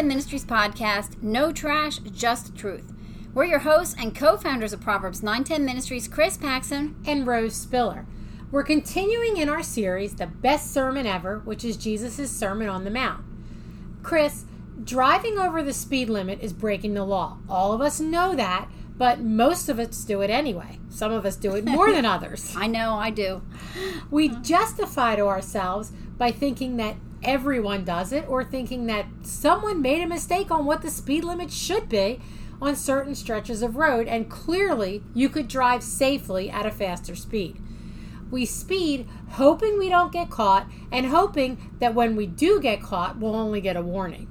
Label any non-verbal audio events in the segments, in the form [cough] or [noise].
Welcome to the Proverbs 910 Ministries podcast, No Trash, Just Truth. We're your hosts and co founders of Proverbs 910 Ministries, Chris Paxson and Rose Spiller. We're continuing in our series, The Best Sermon Ever, which is Jesus' Sermon on the Mount. Chris, driving over the speed limit is breaking the law. All of us know that, but most of us do it anyway. Some of us do it more than [laughs] others. I know, I do. We justify to ourselves by thinking that everyone does it or thinking that someone made a mistake on what the speed limit should be on certain stretches of road, and clearly you could drive safely at a faster speed. We speed hoping we don't get caught and hoping that when we do get caught, we'll only get a warning.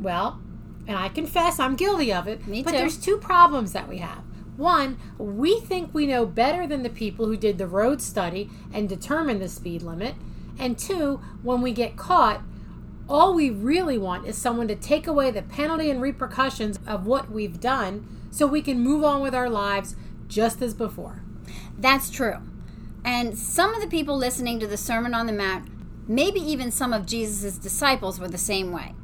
Well, and I confess I'm guilty of it, Me but too. there's two problems that we have. One, we think we know better than the people who did the road study and determined the speed limit. And two, when we get caught, all we really want is someone to take away the penalty and repercussions of what we've done so we can move on with our lives just as before. That's true. And some of the people listening to the Sermon on the Mount, maybe even some of Jesus' disciples, were the same way.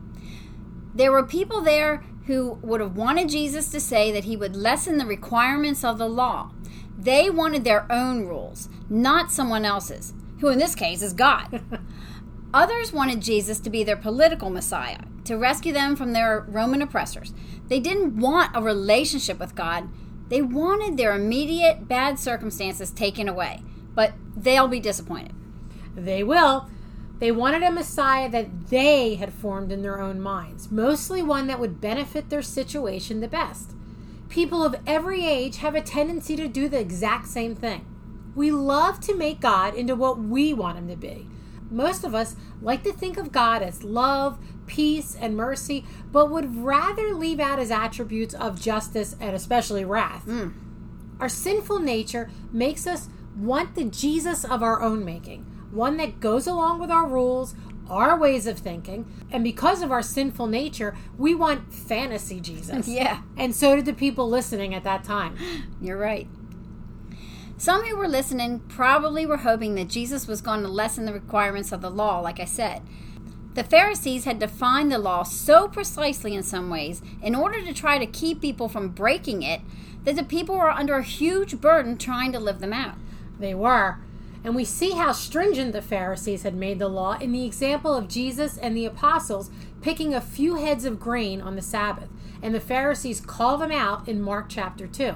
There were people there who would have wanted Jesus to say that he would lessen the requirements of the law. They wanted their own rules, not someone else's, who in this case is God. [laughs] Others wanted Jesus to be their political Messiah, to rescue them from their Roman oppressors. They didn't want a relationship with God, they wanted their immediate bad circumstances taken away. But they'll be disappointed. They will. They wanted a Messiah that they had formed in their own minds, mostly one that would benefit their situation the best. People of every age have a tendency to do the exact same thing. We love to make God into what we want him to be. Most of us like to think of God as love, peace, and mercy, but would rather leave out his attributes of justice and especially wrath. Hmm. Our sinful nature makes us want the Jesus of our own making, one that goes along with our rules, our ways of thinking, and because of our sinful nature, we want fantasy Jesus. [laughs] Yeah. And so did the people listening at that time. You're right. Some who were listening probably were hoping that Jesus was going to lessen the requirements of the law, like I said. The Pharisees had defined the law so precisely in some ways in order to try to keep people from breaking it that the people were under a huge burden trying to live them out. They were. And we see how stringent the Pharisees had made the law in the example of Jesus and the apostles picking a few heads of grain on the Sabbath. And the Pharisees call them out in Mark chapter 2.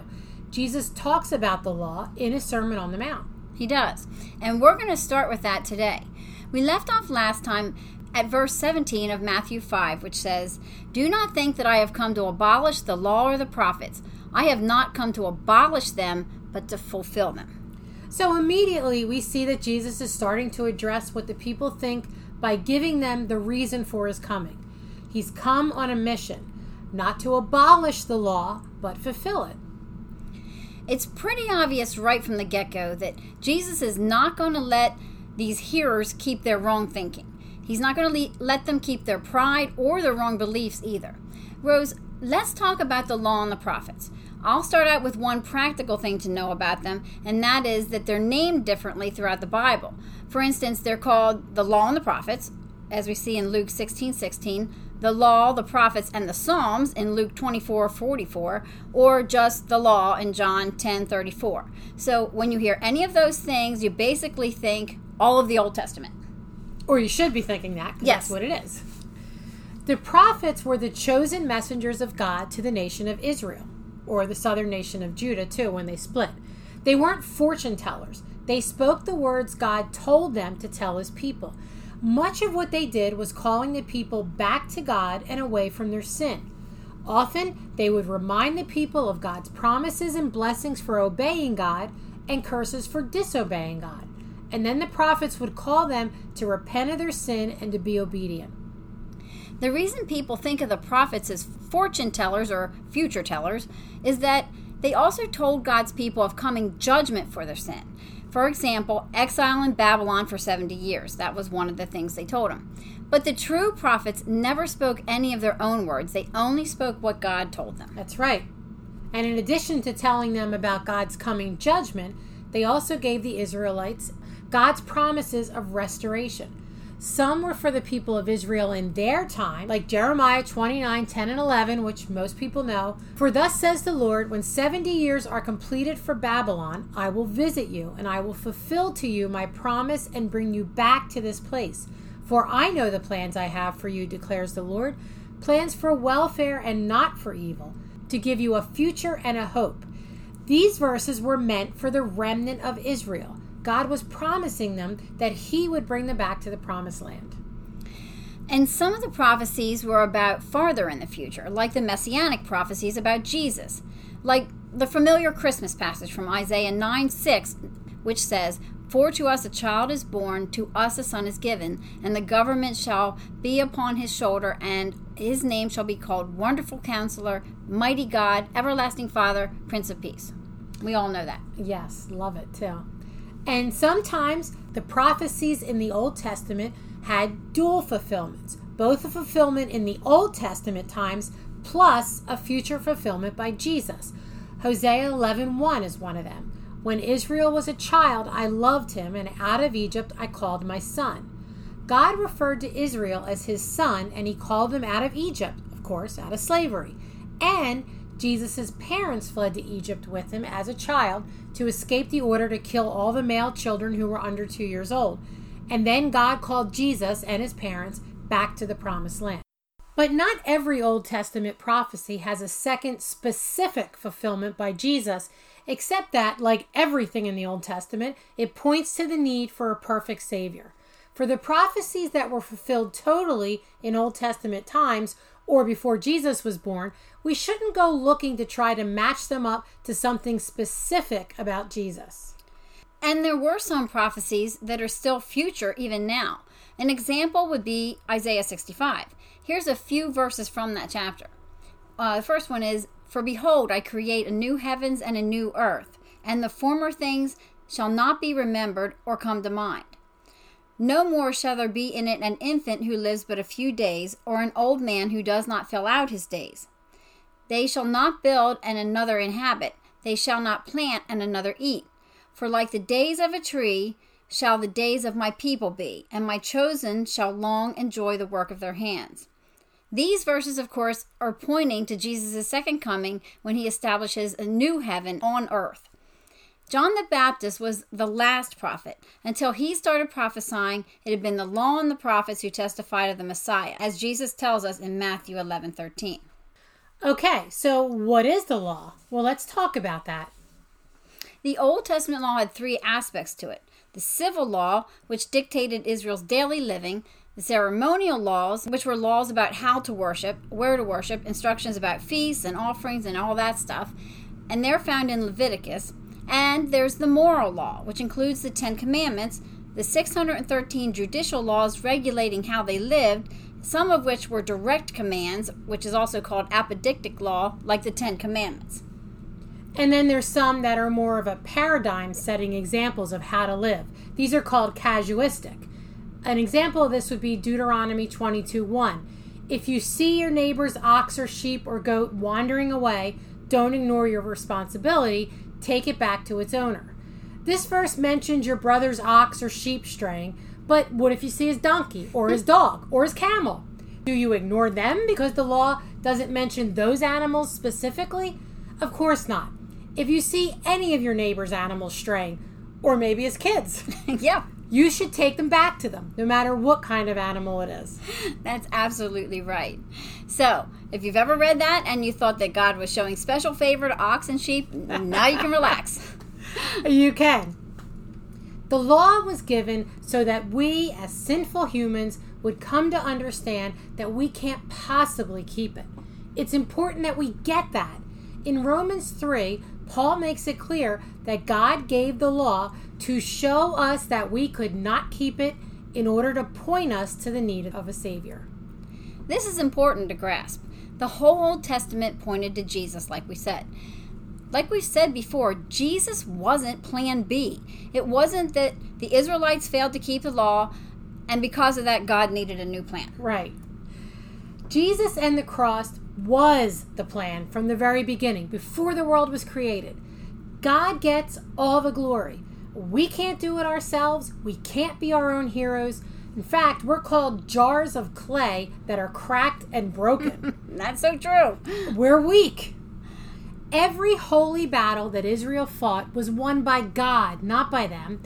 Jesus talks about the law in his Sermon on the Mount. He does. And we're going to start with that today. We left off last time at verse 17 of Matthew 5, which says, Do not think that I have come to abolish the law or the prophets. I have not come to abolish them, but to fulfill them. So immediately we see that Jesus is starting to address what the people think by giving them the reason for his coming. He's come on a mission, not to abolish the law, but fulfill it. It's pretty obvious right from the get go that Jesus is not going to let these hearers keep their wrong thinking. He's not going to le- let them keep their pride or their wrong beliefs either. Rose, let's talk about the law and the prophets. I'll start out with one practical thing to know about them, and that is that they're named differently throughout the Bible. For instance, they're called the law and the prophets, as we see in Luke 16 16, the law, the prophets, and the Psalms in Luke 24 44, or just the law in John 10 34. So when you hear any of those things, you basically think all of the Old Testament. Or you should be thinking that, 'cause Yes. that's what it is. The prophets were the chosen messengers of God to the nation of Israel, or the southern nation of Judah, too, when they split. They weren't fortune tellers. They spoke the words God told them to tell his people. Much of what they did was calling the people back to God and away from their sin. Often, they would remind the people of God's promises and blessings for obeying God and curses for disobeying God. And then the prophets would call them to repent of their sin and to be obedient. The reason people think of the prophets as fortune tellers or future tellers is that they also told God's people of coming judgment for their sin. For example, exile in Babylon for 70 years. That was one of the things they told them. But the true prophets never spoke any of their own words, they only spoke what God told them. That's right. And in addition to telling them about God's coming judgment, they also gave the Israelites God's promises of restoration. Some were for the people of Israel in their time, like Jeremiah 29 10 and 11, which most people know. For thus says the Lord, when 70 years are completed for Babylon, I will visit you, and I will fulfill to you my promise and bring you back to this place. For I know the plans I have for you, declares the Lord plans for welfare and not for evil, to give you a future and a hope. These verses were meant for the remnant of Israel. God was promising them that He would bring them back to the promised land. And some of the prophecies were about farther in the future, like the messianic prophecies about Jesus, like the familiar Christmas passage from Isaiah 9 6, which says, For to us a child is born, to us a son is given, and the government shall be upon his shoulder, and his name shall be called Wonderful Counselor, Mighty God, Everlasting Father, Prince of Peace. We all know that. Yes, love it too. And sometimes the prophecies in the Old Testament had dual fulfillments, both a fulfillment in the Old Testament times plus a future fulfillment by Jesus. Hosea 11:1 is one of them. When Israel was a child, I loved him, and out of Egypt I called my son. God referred to Israel as his son, and he called them out of Egypt, of course, out of slavery. And Jesus' parents fled to Egypt with him as a child to escape the order to kill all the male children who were under two years old. And then God called Jesus and his parents back to the promised land. But not every Old Testament prophecy has a second specific fulfillment by Jesus, except that, like everything in the Old Testament, it points to the need for a perfect Savior. For the prophecies that were fulfilled totally in Old Testament times or before Jesus was born, we shouldn't go looking to try to match them up to something specific about Jesus. And there were some prophecies that are still future even now. An example would be Isaiah 65. Here's a few verses from that chapter. Uh, the first one is For behold, I create a new heavens and a new earth, and the former things shall not be remembered or come to mind. No more shall there be in it an infant who lives but a few days, or an old man who does not fill out his days. They shall not build and another inhabit, they shall not plant and another eat. For like the days of a tree shall the days of my people be, and my chosen shall long enjoy the work of their hands. These verses, of course, are pointing to Jesus' second coming when he establishes a new heaven on earth. John the Baptist was the last prophet. Until he started prophesying, it had been the law and the prophets who testified of the Messiah, as Jesus tells us in Matthew 11 13. Okay, so what is the law? Well, let's talk about that. The Old Testament law had three aspects to it the civil law, which dictated Israel's daily living, the ceremonial laws, which were laws about how to worship, where to worship, instructions about feasts and offerings and all that stuff, and they're found in Leviticus. And there's the moral law, which includes the Ten Commandments, the 613 judicial laws regulating how they lived, some of which were direct commands, which is also called apodictic law, like the Ten Commandments. And then there's some that are more of a paradigm setting examples of how to live. These are called casuistic. An example of this would be Deuteronomy 22 1. If you see your neighbor's ox or sheep or goat wandering away, don't ignore your responsibility take it back to its owner. This verse mentions your brother's ox or sheep straying, but what if you see his donkey or his dog or his camel? Do you ignore them because the law doesn't mention those animals specifically? Of course not. If you see any of your neighbor's animals straying, or maybe his kids, [laughs] yeah, you should take them back to them, no matter what kind of animal it is. [laughs] That's absolutely right. So, if you've ever read that and you thought that God was showing special favor to ox and sheep, now you can relax. [laughs] you can. The law was given so that we, as sinful humans, would come to understand that we can't possibly keep it. It's important that we get that. In Romans 3, Paul makes it clear that God gave the law to show us that we could not keep it in order to point us to the need of a Savior. This is important to grasp. The whole Old Testament pointed to Jesus, like we said. Like we've said before, Jesus wasn't plan B. It wasn't that the Israelites failed to keep the law, and because of that, God needed a new plan. Right. Jesus and the cross was the plan from the very beginning, before the world was created. God gets all the glory. We can't do it ourselves. We can't be our own heroes. In fact, we're called jars of clay that are cracked and broken. [laughs] That's so true. we're weak. Every holy battle that Israel fought was won by God, not by them.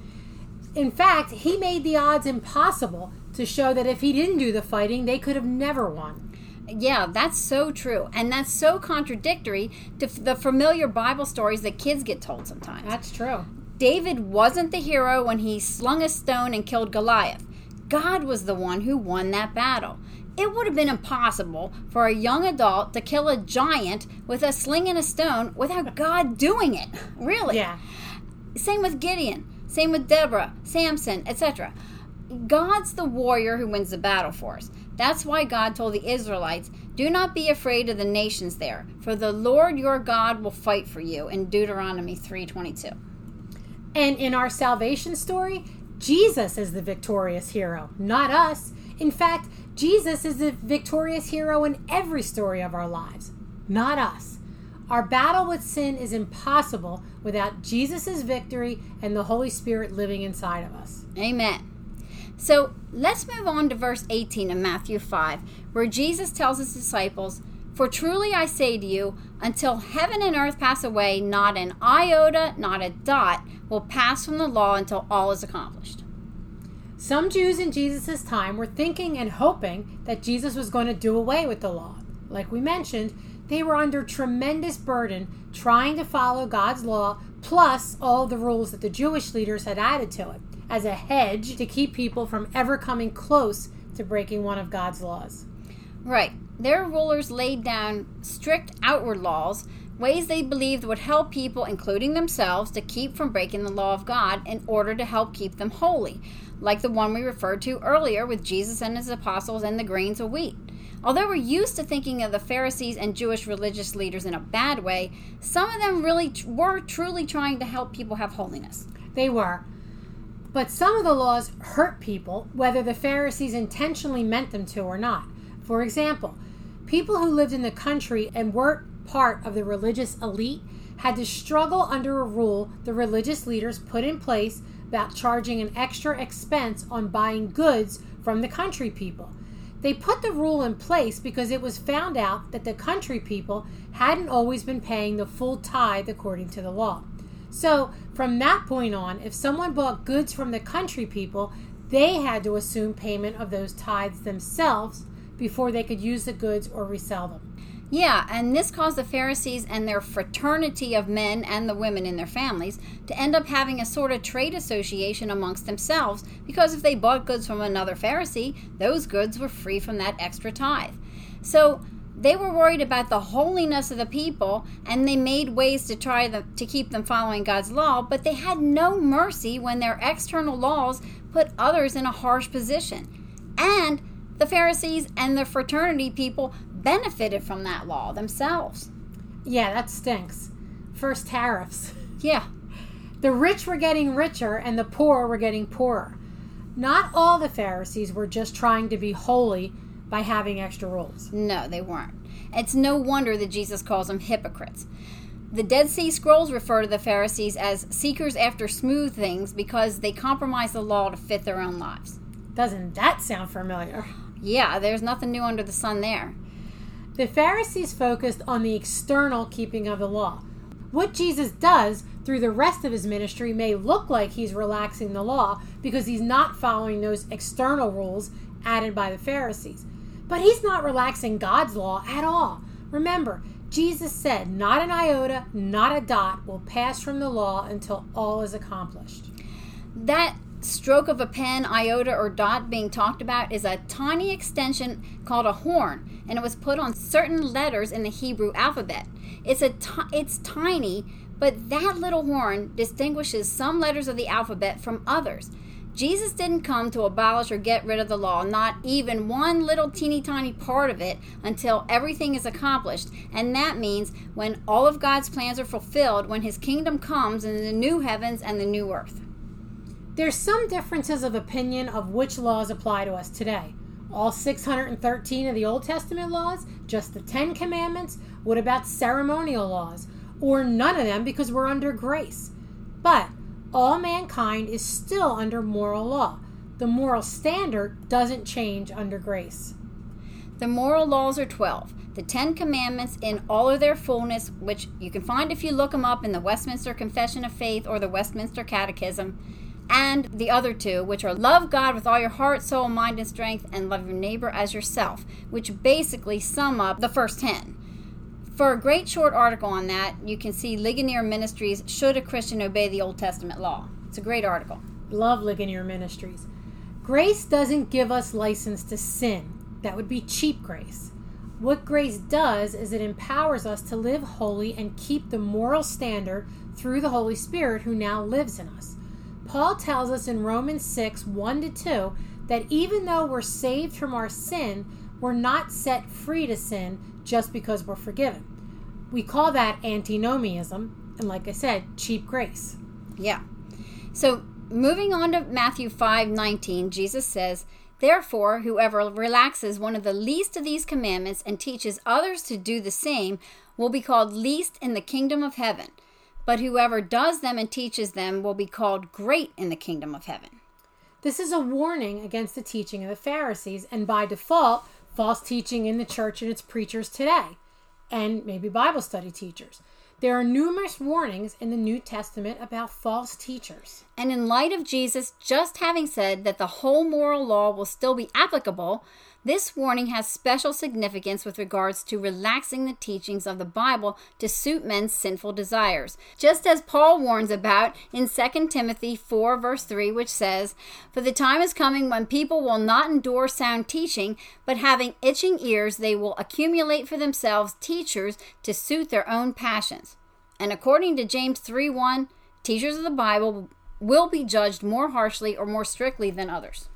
In fact, he made the odds impossible to show that if he didn't do the fighting, they could have never won. Yeah, that's so true. And that's so contradictory to f- the familiar Bible stories that kids get told sometimes. That's true. David wasn't the hero when he slung a stone and killed Goliath. God was the one who won that battle. It would have been impossible for a young adult to kill a giant with a sling and a stone without God doing it. Really? Yeah. Same with Gideon, same with Deborah, Samson, etc. God's the warrior who wins the battle for us. That's why God told the Israelites, Do not be afraid of the nations there, for the Lord your God will fight for you in Deuteronomy 3:22. And in our salvation story, Jesus is the victorious hero, not us. In fact, Jesus is the victorious hero in every story of our lives, not us. Our battle with sin is impossible without Jesus' victory and the Holy Spirit living inside of us. Amen. So let's move on to verse 18 of Matthew 5, where Jesus tells his disciples, For truly I say to you, until heaven and earth pass away, not an iota, not a dot will pass from the law until all is accomplished. Some Jews in Jesus' time were thinking and hoping that Jesus was going to do away with the law. Like we mentioned, they were under tremendous burden trying to follow God's law, plus all the rules that the Jewish leaders had added to it, as a hedge to keep people from ever coming close to breaking one of God's laws. Right. Their rulers laid down strict outward laws, ways they believed would help people, including themselves, to keep from breaking the law of God in order to help keep them holy, like the one we referred to earlier with Jesus and his apostles and the grains of wheat. Although we're used to thinking of the Pharisees and Jewish religious leaders in a bad way, some of them really t- were truly trying to help people have holiness. They were. But some of the laws hurt people, whether the Pharisees intentionally meant them to or not. For example, people who lived in the country and weren't part of the religious elite had to struggle under a rule the religious leaders put in place about charging an extra expense on buying goods from the country people. They put the rule in place because it was found out that the country people hadn't always been paying the full tithe according to the law. So, from that point on, if someone bought goods from the country people, they had to assume payment of those tithes themselves before they could use the goods or resell them. Yeah, and this caused the Pharisees and their fraternity of men and the women in their families to end up having a sort of trade association amongst themselves because if they bought goods from another Pharisee, those goods were free from that extra tithe. So they were worried about the holiness of the people and they made ways to try the, to keep them following God's law, but they had no mercy when their external laws put others in a harsh position. And the Pharisees and the fraternity people benefited from that law themselves. Yeah, that stinks. First, tariffs. [laughs] Yeah. The rich were getting richer and the poor were getting poorer. Not all the Pharisees were just trying to be holy by having extra rules. No, they weren't. It's no wonder that Jesus calls them hypocrites. The Dead Sea Scrolls refer to the Pharisees as seekers after smooth things because they compromise the law to fit their own lives. Doesn't that sound familiar? Yeah, there's nothing new under the sun there. The Pharisees focused on the external keeping of the law. What Jesus does through the rest of his ministry may look like he's relaxing the law because he's not following those external rules added by the Pharisees. But he's not relaxing God's law at all. Remember, Jesus said, Not an iota, not a dot will pass from the law until all is accomplished. That stroke of a pen, iota, or dot being talked about is a tiny extension called a horn, and it was put on certain letters in the Hebrew alphabet. It's a t- it's tiny, but that little horn distinguishes some letters of the alphabet from others. Jesus didn't come to abolish or get rid of the law, not even one little teeny tiny part of it, until everything is accomplished. And that means when all of God's plans are fulfilled, when his kingdom comes in the new heavens and the new earth. There's some differences of opinion of which laws apply to us today. All 613 of the Old Testament laws, just the 10 commandments, what about ceremonial laws? Or none of them because we're under grace. But all mankind is still under moral law. the moral standard doesn't change under grace. The moral laws are 12. The Ten Commandments in all of their fullness, which you can find if you look them up in the Westminster Confession of Faith or the Westminster Catechism, and the other two, which are love God with all your heart, soul, mind, and strength, and love your neighbor as yourself, which basically sum up the first 10. For a great short article on that, you can see Ligonier Ministries Should a Christian Obey the Old Testament Law? It's a great article. Love Ligonier Ministries. Grace doesn't give us license to sin. That would be cheap grace. What grace does is it empowers us to live holy and keep the moral standard through the Holy Spirit who now lives in us. Paul tells us in Romans 6 1 to 2 that even though we're saved from our sin, we're not set free to sin just because we're forgiven. We call that antinomianism, and like I said, cheap grace. Yeah. So moving on to Matthew 5 19, Jesus says, Therefore, whoever relaxes one of the least of these commandments and teaches others to do the same will be called least in the kingdom of heaven. But whoever does them and teaches them will be called great in the kingdom of heaven. This is a warning against the teaching of the Pharisees and by default, false teaching in the church and its preachers today, and maybe Bible study teachers. There are numerous warnings in the New Testament about false teachers. And in light of Jesus just having said that the whole moral law will still be applicable, this warning has special significance with regards to relaxing the teachings of the Bible to suit men's sinful desires, just as Paul warns about in 2 Timothy 4, verse 3, which says, For the time is coming when people will not endure sound teaching, but having itching ears, they will accumulate for themselves teachers to suit their own passions. And according to James 3 1, teachers of the Bible will be judged more harshly or more strictly than others.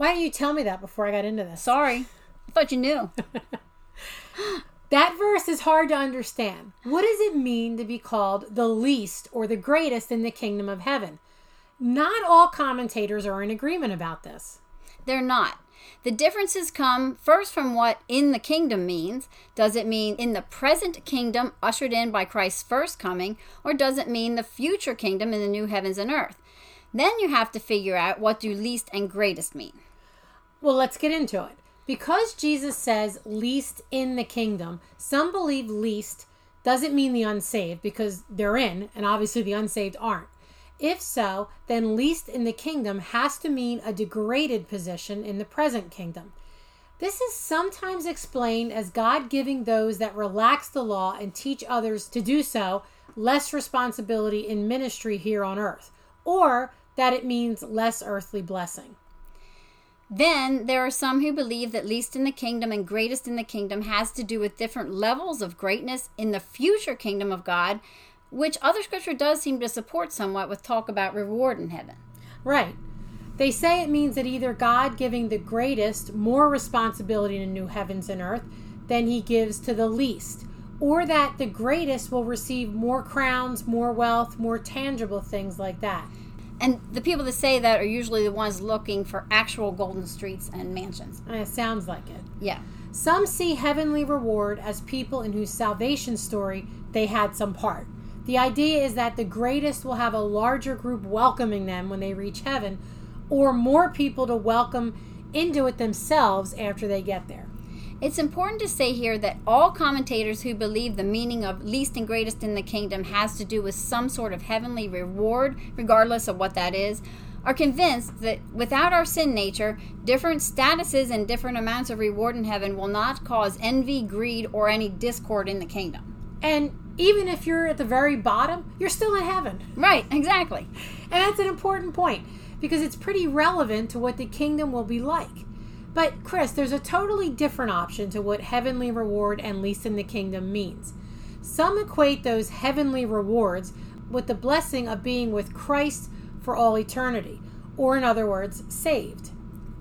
Why didn't you tell me that before I got into this? Sorry. I thought you knew. [laughs] that verse is hard to understand. What does it mean to be called the least or the greatest in the kingdom of heaven? Not all commentators are in agreement about this. They're not. The differences come first from what in the kingdom means. Does it mean in the present kingdom ushered in by Christ's first coming, or does it mean the future kingdom in the new heavens and earth? Then you have to figure out what do least and greatest mean. Well, let's get into it. Because Jesus says least in the kingdom, some believe least doesn't mean the unsaved because they're in, and obviously the unsaved aren't. If so, then least in the kingdom has to mean a degraded position in the present kingdom. This is sometimes explained as God giving those that relax the law and teach others to do so less responsibility in ministry here on earth, or that it means less earthly blessing. Then there are some who believe that least in the kingdom and greatest in the kingdom has to do with different levels of greatness in the future kingdom of God, which other scripture does seem to support somewhat with talk about reward in heaven. Right. They say it means that either God giving the greatest more responsibility in new heavens and earth than he gives to the least, or that the greatest will receive more crowns, more wealth, more tangible things like that. And the people that say that are usually the ones looking for actual golden streets and mansions. It sounds like it. Yeah. Some see heavenly reward as people in whose salvation story they had some part. The idea is that the greatest will have a larger group welcoming them when they reach heaven, or more people to welcome into it themselves after they get there. It's important to say here that all commentators who believe the meaning of least and greatest in the kingdom has to do with some sort of heavenly reward, regardless of what that is, are convinced that without our sin nature, different statuses and different amounts of reward in heaven will not cause envy, greed, or any discord in the kingdom. And even if you're at the very bottom, you're still in heaven. Right, exactly. And that's an important point because it's pretty relevant to what the kingdom will be like. But, Chris, there's a totally different option to what heavenly reward and least in the kingdom means. Some equate those heavenly rewards with the blessing of being with Christ for all eternity, or in other words, saved.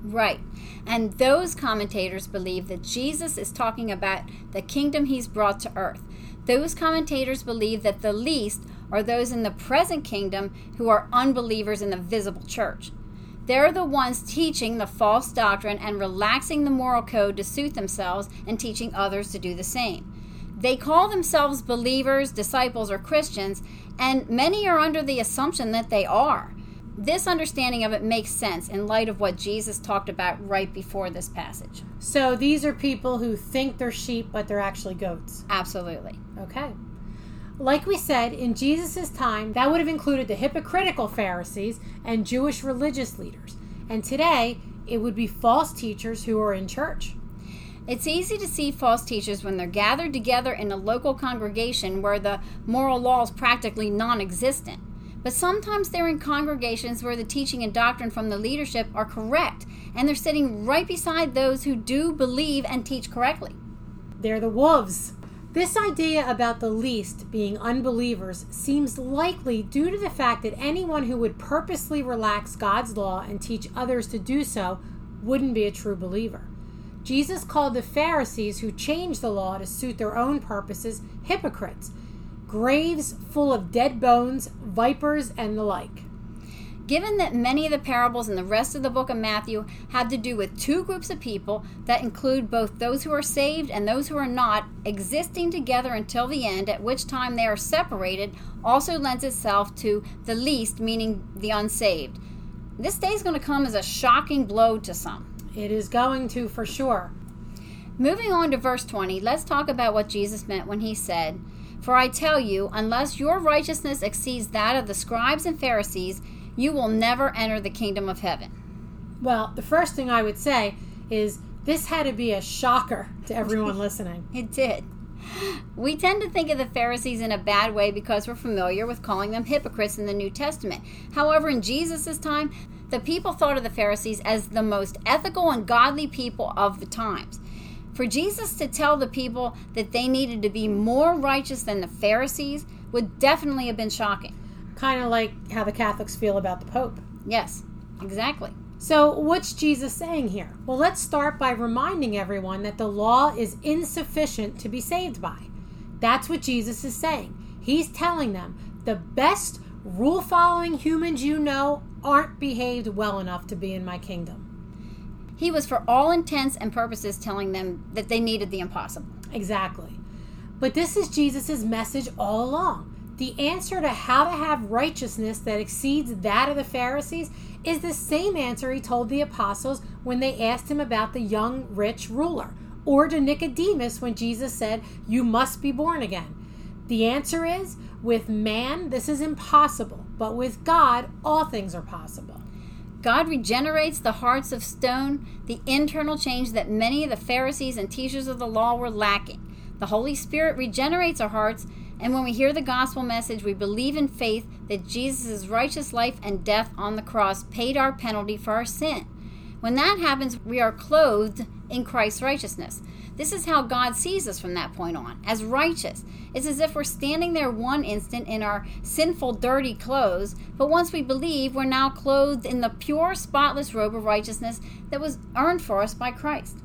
Right. And those commentators believe that Jesus is talking about the kingdom he's brought to earth. Those commentators believe that the least are those in the present kingdom who are unbelievers in the visible church. They're the ones teaching the false doctrine and relaxing the moral code to suit themselves and teaching others to do the same. They call themselves believers, disciples, or Christians, and many are under the assumption that they are. this understanding of it makes sense in light of what Jesus talked about right before this passage. So these are people who think they're sheep, but they're actually goats. Absolutely. Okay. Like we said, in Jesus' time, that would have included the hypocritical Pharisees and Jewish religious leaders. And today, it would be false teachers who are in church. It's easy to see false teachers when they're gathered together in a local congregation where the moral law is practically non existent. But sometimes they're in congregations where the teaching and doctrine from the leadership are correct, and they're sitting right beside those who do believe and teach correctly. They're the wolves. This idea about the least being unbelievers seems likely due to the fact that anyone who would purposely relax God's law and teach others to do so wouldn't be a true believer. Jesus called the Pharisees who changed the law to suit their own purposes hypocrites graves full of dead bones, vipers, and the like. Given that many of the parables in the rest of the book of Matthew have to do with two groups of people that include both those who are saved and those who are not, existing together until the end, at which time they are separated, also lends itself to the least, meaning the unsaved. This day is going to come as a shocking blow to some. It is going to for sure. Moving on to verse 20, let's talk about what Jesus meant when he said, For I tell you, unless your righteousness exceeds that of the scribes and Pharisees, you will never enter the kingdom of heaven. Well, the first thing I would say is this had to be a shocker to everyone [laughs] listening. It did. We tend to think of the Pharisees in a bad way because we're familiar with calling them hypocrites in the New Testament. However, in Jesus' time, the people thought of the Pharisees as the most ethical and godly people of the times. For Jesus to tell the people that they needed to be more righteous than the Pharisees would definitely have been shocking. Kind of like how the Catholics feel about the Pope. Yes, exactly. So, what's Jesus saying here? Well, let's start by reminding everyone that the law is insufficient to be saved by. That's what Jesus is saying. He's telling them the best rule following humans you know aren't behaved well enough to be in my kingdom. He was, for all intents and purposes, telling them that they needed the impossible. Exactly. But this is Jesus' message all along. The answer to how to have righteousness that exceeds that of the Pharisees is the same answer he told the apostles when they asked him about the young rich ruler, or to Nicodemus when Jesus said, You must be born again. The answer is with man, this is impossible, but with God, all things are possible. God regenerates the hearts of stone, the internal change that many of the Pharisees and teachers of the law were lacking. The Holy Spirit regenerates our hearts and when we hear the gospel message, we believe in faith that Jesus' righteous life and death on the cross paid our penalty for our sin. When that happens, we are clothed in Christ's righteousness. This is how God sees us from that point on, as righteous. It's as if we're standing there one instant in our sinful, dirty clothes, but once we believe, we're now clothed in the pure, spotless robe of righteousness that was earned for us by Christ.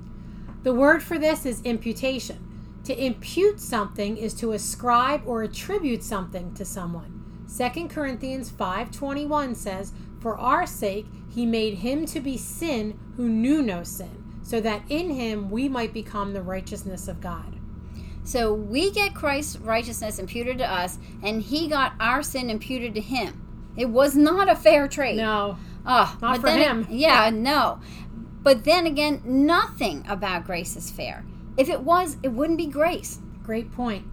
The word for this is imputation. To impute something is to ascribe or attribute something to someone. 2 Corinthians 5:21 says, "For our sake he made him to be sin who knew no sin, so that in him we might become the righteousness of God." So we get Christ's righteousness imputed to us, and he got our sin imputed to him. It was not a fair trade. No. Oh, not for then, him. Yeah, no. But then again, nothing about grace is fair. If it was, it wouldn't be grace. Great point.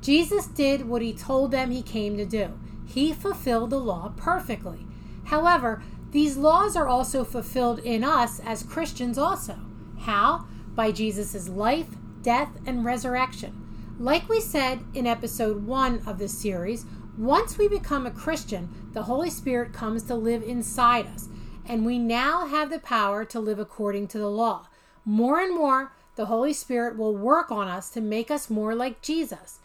Jesus did what he told them he came to do. He fulfilled the law perfectly. However, these laws are also fulfilled in us as Christians also. How? By Jesus' life, death, and resurrection. Like we said in episode 1 of this series, once we become a Christian, the Holy Spirit comes to live inside us, and we now have the power to live according to the law. More and more, the Holy Spirit will work on us to make us more like Jesus.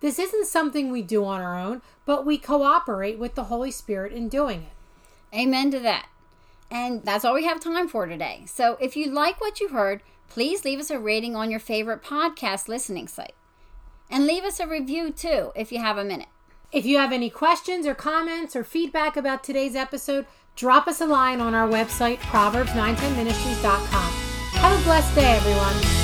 This isn't something we do on our own, but we cooperate with the Holy Spirit in doing it. Amen to that. And that's all we have time for today. So if you like what you heard, please leave us a rating on your favorite podcast listening site. And leave us a review too if you have a minute. If you have any questions or comments or feedback about today's episode, drop us a line on our website, proverbs910ministries.com. Have a blessed day, everyone.